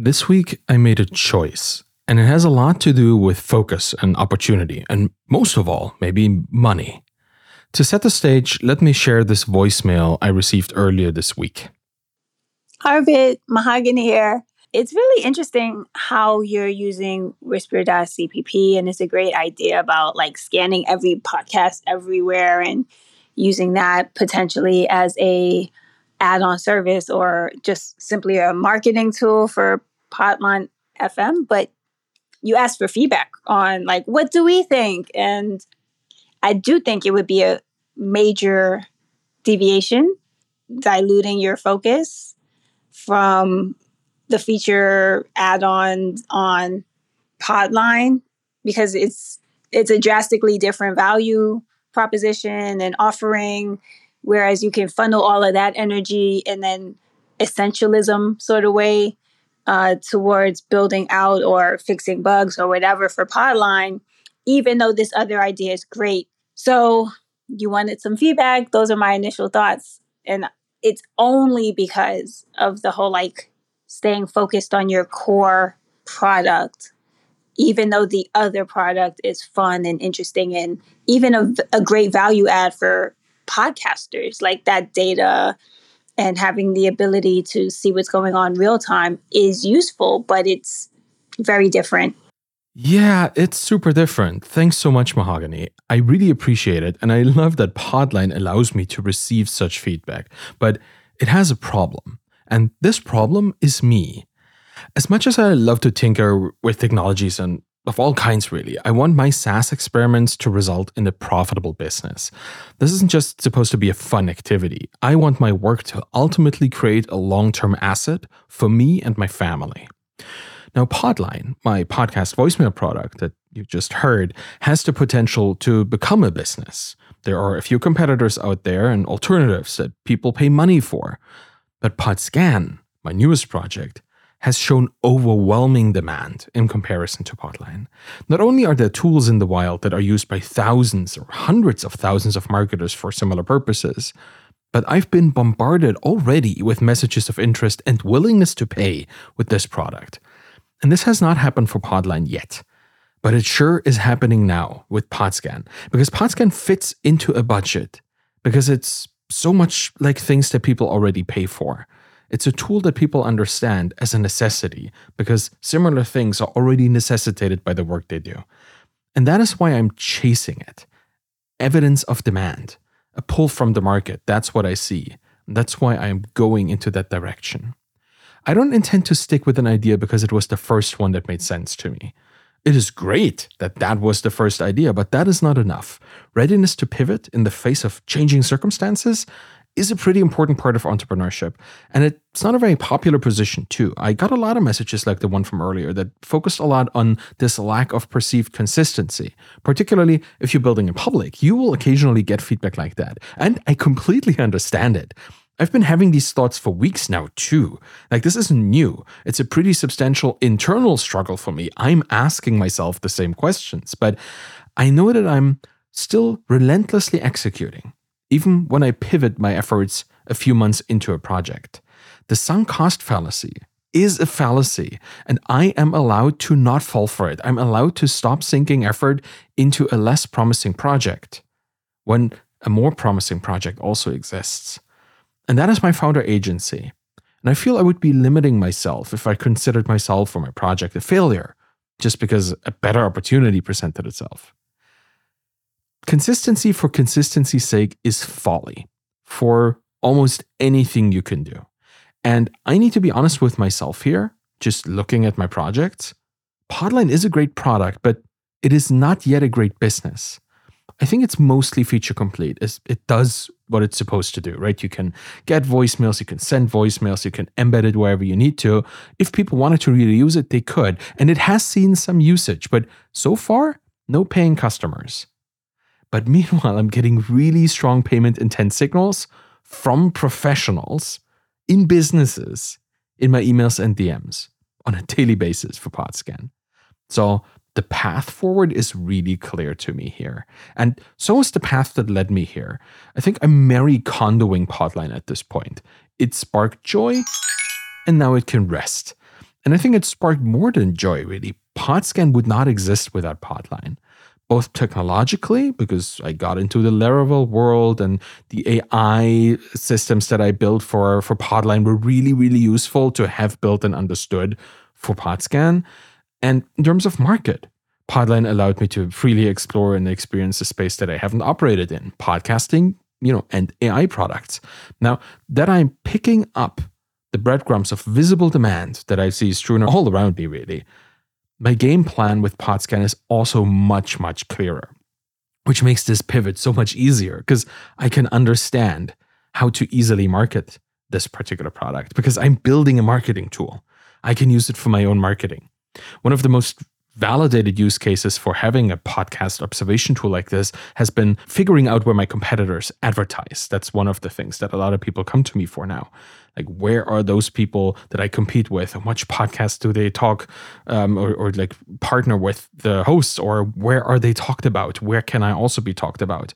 This week, I made a choice, and it has a lot to do with focus and opportunity, and most of all, maybe money. To set the stage, let me share this voicemail I received earlier this week. Arvid, Mahogany here. It's really interesting how you're using Whisper.cpp, and it's a great idea about like scanning every podcast everywhere and using that potentially as a add-on service or just simply a marketing tool for Podline FM, but you asked for feedback on like what do we think? And I do think it would be a major deviation, diluting your focus from the feature add-ons on Podline because it's it's a drastically different value proposition and offering whereas you can funnel all of that energy and then essentialism sort of way uh, towards building out or fixing bugs or whatever for Podline, even though this other idea is great. So you wanted some feedback. Those are my initial thoughts. And it's only because of the whole like staying focused on your core product, even though the other product is fun and interesting and even a, a great value add for podcasters, like that data and having the ability to see what's going on real time is useful, but it's very different. Yeah, it's super different. Thanks so much, Mahogany. I really appreciate it. And I love that Podline allows me to receive such feedback. But it has a problem. And this problem is me. As much as I love to tinker with technologies and of all kinds, really. I want my SaaS experiments to result in a profitable business. This isn't just supposed to be a fun activity. I want my work to ultimately create a long term asset for me and my family. Now, Podline, my podcast voicemail product that you just heard, has the potential to become a business. There are a few competitors out there and alternatives that people pay money for. But Podscan, my newest project, has shown overwhelming demand in comparison to Podline. Not only are there tools in the wild that are used by thousands or hundreds of thousands of marketers for similar purposes, but I've been bombarded already with messages of interest and willingness to pay with this product. And this has not happened for Podline yet. But it sure is happening now with Podscan because Podscan fits into a budget because it's so much like things that people already pay for. It's a tool that people understand as a necessity because similar things are already necessitated by the work they do. And that is why I'm chasing it. Evidence of demand, a pull from the market. That's what I see. That's why I am going into that direction. I don't intend to stick with an idea because it was the first one that made sense to me. It is great that that was the first idea, but that is not enough. Readiness to pivot in the face of changing circumstances is a pretty important part of entrepreneurship. And it's not a very popular position, too. I got a lot of messages like the one from earlier that focused a lot on this lack of perceived consistency. Particularly if you're building in public, you will occasionally get feedback like that. And I completely understand it. I've been having these thoughts for weeks now, too. Like, this isn't new. It's a pretty substantial internal struggle for me. I'm asking myself the same questions, but I know that I'm still relentlessly executing even when I pivot my efforts a few months into a project. The sunk cost fallacy is a fallacy, and I am allowed to not fall for it. I'm allowed to stop sinking effort into a less promising project when a more promising project also exists. And that is my founder agency. And I feel I would be limiting myself if I considered myself or my project a failure just because a better opportunity presented itself. Consistency for consistency's sake is folly for almost anything you can do. And I need to be honest with myself here, just looking at my projects. Podline is a great product, but it is not yet a great business. I think it's mostly feature complete. It does what it's supposed to do, right? You can get voicemails, you can send voicemails, you can embed it wherever you need to. If people wanted to really use it, they could. And it has seen some usage, but so far, no paying customers. But meanwhile, I'm getting really strong payment intent signals from professionals in businesses in my emails and DMs on a daily basis for Podscan. So the path forward is really clear to me here. And so is the path that led me here. I think I'm Marie Kondoing Podline at this point. It sparked joy, and now it can rest. And I think it sparked more than joy, really. Podscan would not exist without Podline both technologically, because I got into the Laravel world and the AI systems that I built for, for Podline were really, really useful to have built and understood for Podscan. And in terms of market, Podline allowed me to freely explore and experience a space that I haven't operated in, podcasting, you know, and AI products. Now that I'm picking up the breadcrumbs of visible demand that I see strewn all around me, really, my game plan with Podscan is also much, much clearer, which makes this pivot so much easier because I can understand how to easily market this particular product because I'm building a marketing tool. I can use it for my own marketing. One of the most validated use cases for having a podcast observation tool like this has been figuring out where my competitors advertise. That's one of the things that a lot of people come to me for now. Like, where are those people that I compete with? And which podcasts do they talk um, or, or like partner with the hosts? Or where are they talked about? Where can I also be talked about?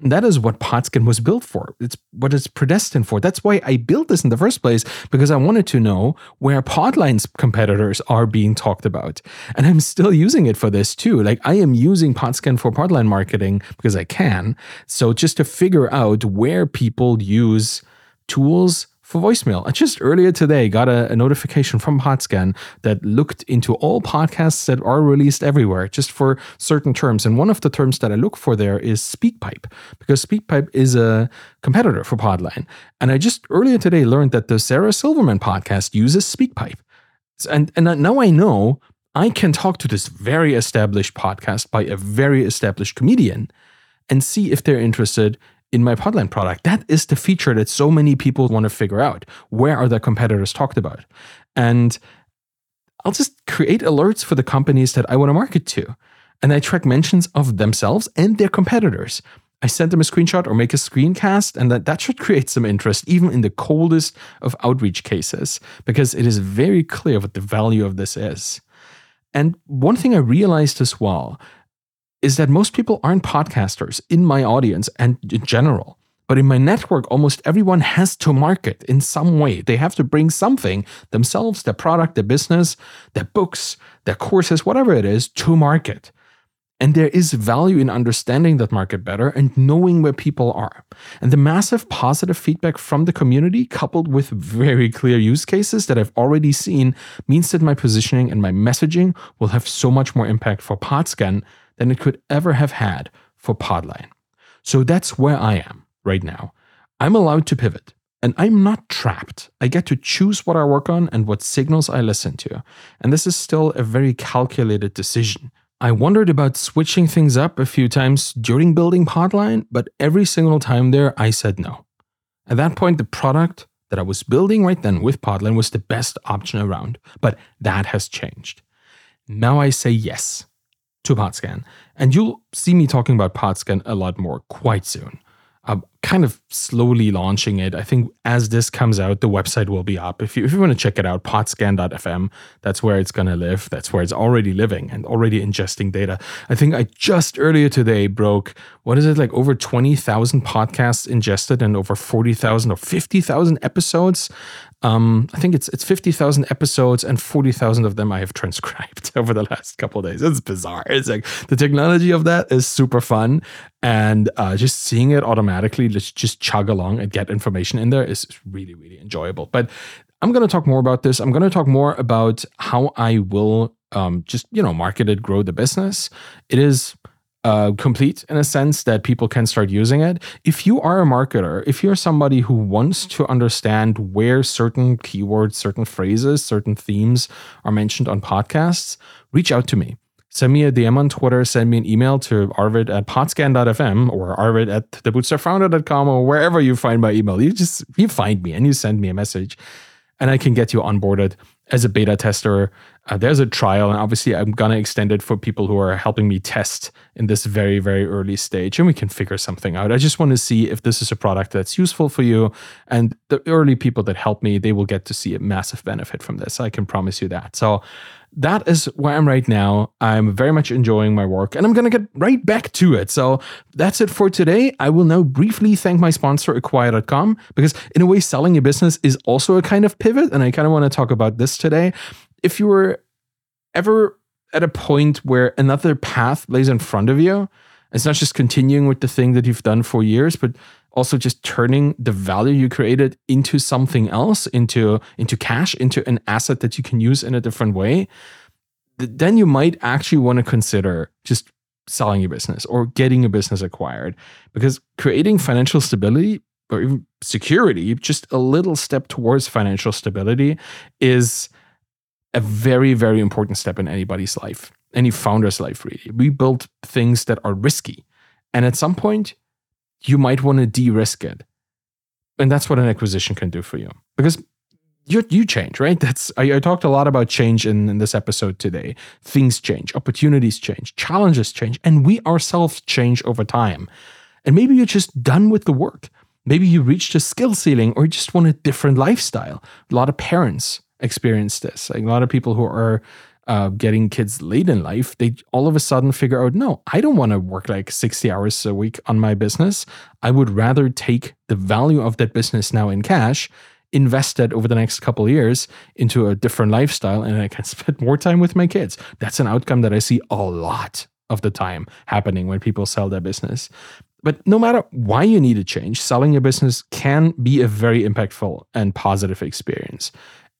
That is what Podscan was built for. It's what it's predestined for. That's why I built this in the first place, because I wanted to know where Podline's competitors are being talked about. And I'm still using it for this too. Like I am using Podscan for Podline marketing because I can. So just to figure out where people use tools for voicemail. I just earlier today got a, a, notification from Podscan that looked into all podcasts that are released everywhere, just for certain terms. And one of the terms that I look for there is SpeakPipe, because SpeakPipe is a competitor for Podline. And I just earlier today learned that the Sarah Silverman podcast uses SpeakPipe. And, and now I know I can talk to this very established podcast by a very established comedian and see if they're interested in my Podline product. That is the feature that so many people want to figure out. Where are the competitors talked about? And I'll just create alerts for the companies that I want to market to. And I track mentions of themselves and their competitors. I send them a screenshot or make a screencast, and that, that should create some interest, even in the coldest of outreach cases, because it is very clear what the value of this is. And one thing I realized as well is that most people aren't podcasters in my audience and in general. But in my network, almost everyone has to market in some way. They have to bring something themselves, their product, their business, their books, their courses, whatever it is, to market. And there is value in understanding that market better and knowing where people are. And the massive positive feedback from the community, coupled with very clear use cases that I've already seen, means that my positioning and my messaging will have so much more impact for Podscan than it could ever have had for Podline. So that's where I am right now. I'm allowed to pivot and I'm not trapped. I get to choose what I work on and what signals I listen to. And this is still a very calculated decision. I wondered about switching things up a few times during building Podline, but every single time there, I said no. At that point, the product that I was building right then with Podline was the best option around, but that has changed. Now I say yes to Podscan. And you'll see me talking about Podscan a lot more quite soon. I'm kind of slowly launching it. I think as this comes out, the website will be up. If you, if you want to check it out, podscan.fm, that's where it's going to live. That's where it's already living and already ingesting data. I think I just earlier today broke, what is it, like over 20,000 podcasts ingested and over 40,000 or 50,000 episodes. Um, I think it's it's fifty thousand episodes and forty thousand of them I have transcribed over the last couple days. It's bizarre. It's like the technology of that is super fun, and uh, just seeing it automatically just just chug along and get information in there is really really enjoyable. But I'm going to talk more about this. I'm going to talk more about how I will um, just you know market it, grow the business. It is uh, complete in a sense that people can start using it. If you are a marketer, if you're somebody who wants to understand where certain keywords, certain phrases, certain themes are mentioned on podcasts, reach out to me. Send me a DM on Twitter, send me an email to arvid at podscan.fm or arvid at thebootstrappedfounder.com or wherever you find my email. You just you find me and you send me a message and I can get you onboarded as a beta tester. Uh, there's a trial, and obviously, I'm gonna extend it for people who are helping me test in this very, very early stage, and we can figure something out. I just want to see if this is a product that's useful for you. And the early people that help me, they will get to see a massive benefit from this. I can promise you that. So that is where I'm right now. I'm very much enjoying my work and I'm going to get right back to it. So that's it for today. I will now briefly thank my sponsor, Acquire.com, because in a way, selling a business is also a kind of pivot. And I kind of want to talk about this today. if you were ever at a point where another path lays in front of you, it's not just continuing with the thing that you've done for years, but also just turning the value you created into something else, into into cash, into an asset that you can use in a different way, then you might actually want to consider just selling your business or getting your business acquired because creating financial stability or even security, just a little step towards financial stability is a very, very important step in anybody's life, any founder's life, really. We build things that are risky. And at some point, you might want to de risk it. And that's what an acquisition can do for you because you, you change, right? That's I, I talked a lot about change in, in this episode today. Things change, opportunities change, challenges change, and we ourselves change over time. And maybe you're just done with the work. Maybe you reached a skill ceiling or you just want a different lifestyle. A lot of parents experience this. Like a lot of people who are uh, getting kids late in life, they all of a sudden figure out, no, I don't want to work like 60 hours a week on my business. I would rather take the value of that business now in cash, invest that over the next couple years into a different lifestyle, and I can spend more time with my kids. That's an outcome that I see a lot of the time happening when people sell their business. But no matter why you need a change, selling your business can be a very impactful and positive experience.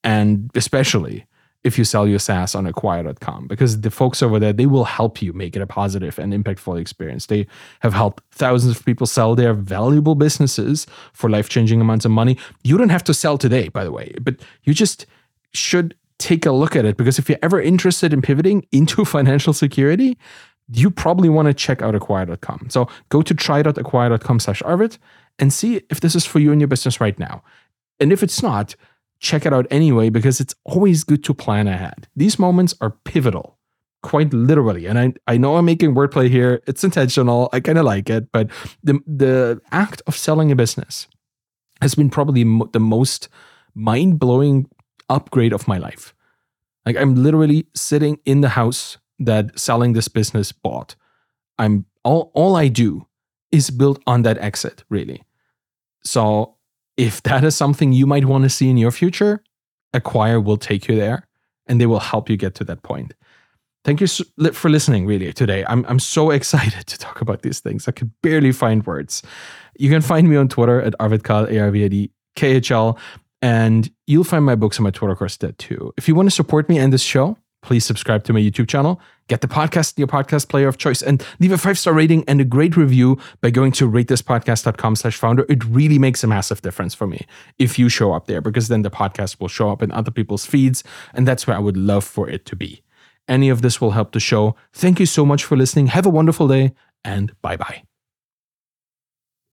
And especially if you sell your SaaS on acquire.com, because the folks over there, they will help you make it a positive and impactful experience. They have helped thousands of people sell their valuable businesses for life changing amounts of money. You don't have to sell today, by the way, but you just should take a look at it because if you're ever interested in pivoting into financial security, you probably want to check out acquire.com. So go to try.acquire.com slash Arvid and see if this is for you and your business right now. And if it's not, check it out anyway because it's always good to plan ahead. These moments are pivotal, quite literally. And I, I know I'm making wordplay here. It's intentional. I kind of like it. But the, the act of selling a business has been probably the most mind blowing upgrade of my life. Like I'm literally sitting in the house that selling this business bought. I'm all all I do is build on that exit, really. So if that is something you might want to see in your future, Acquire will take you there and they will help you get to that point. Thank you for listening, really, today. I'm, I'm so excited to talk about these things. I could barely find words. You can find me on Twitter at arvidkahl, A-R-V-I-D, K-H-L, and you'll find my books on my Twitter course there too. If you want to support me and this show, please subscribe to my YouTube channel, get the podcast in your podcast player of choice, and leave a five-star rating and a great review by going to ratethispodcast.com slash founder. It really makes a massive difference for me if you show up there, because then the podcast will show up in other people's feeds, and that's where I would love for it to be. Any of this will help the show. Thank you so much for listening. Have a wonderful day, and bye-bye.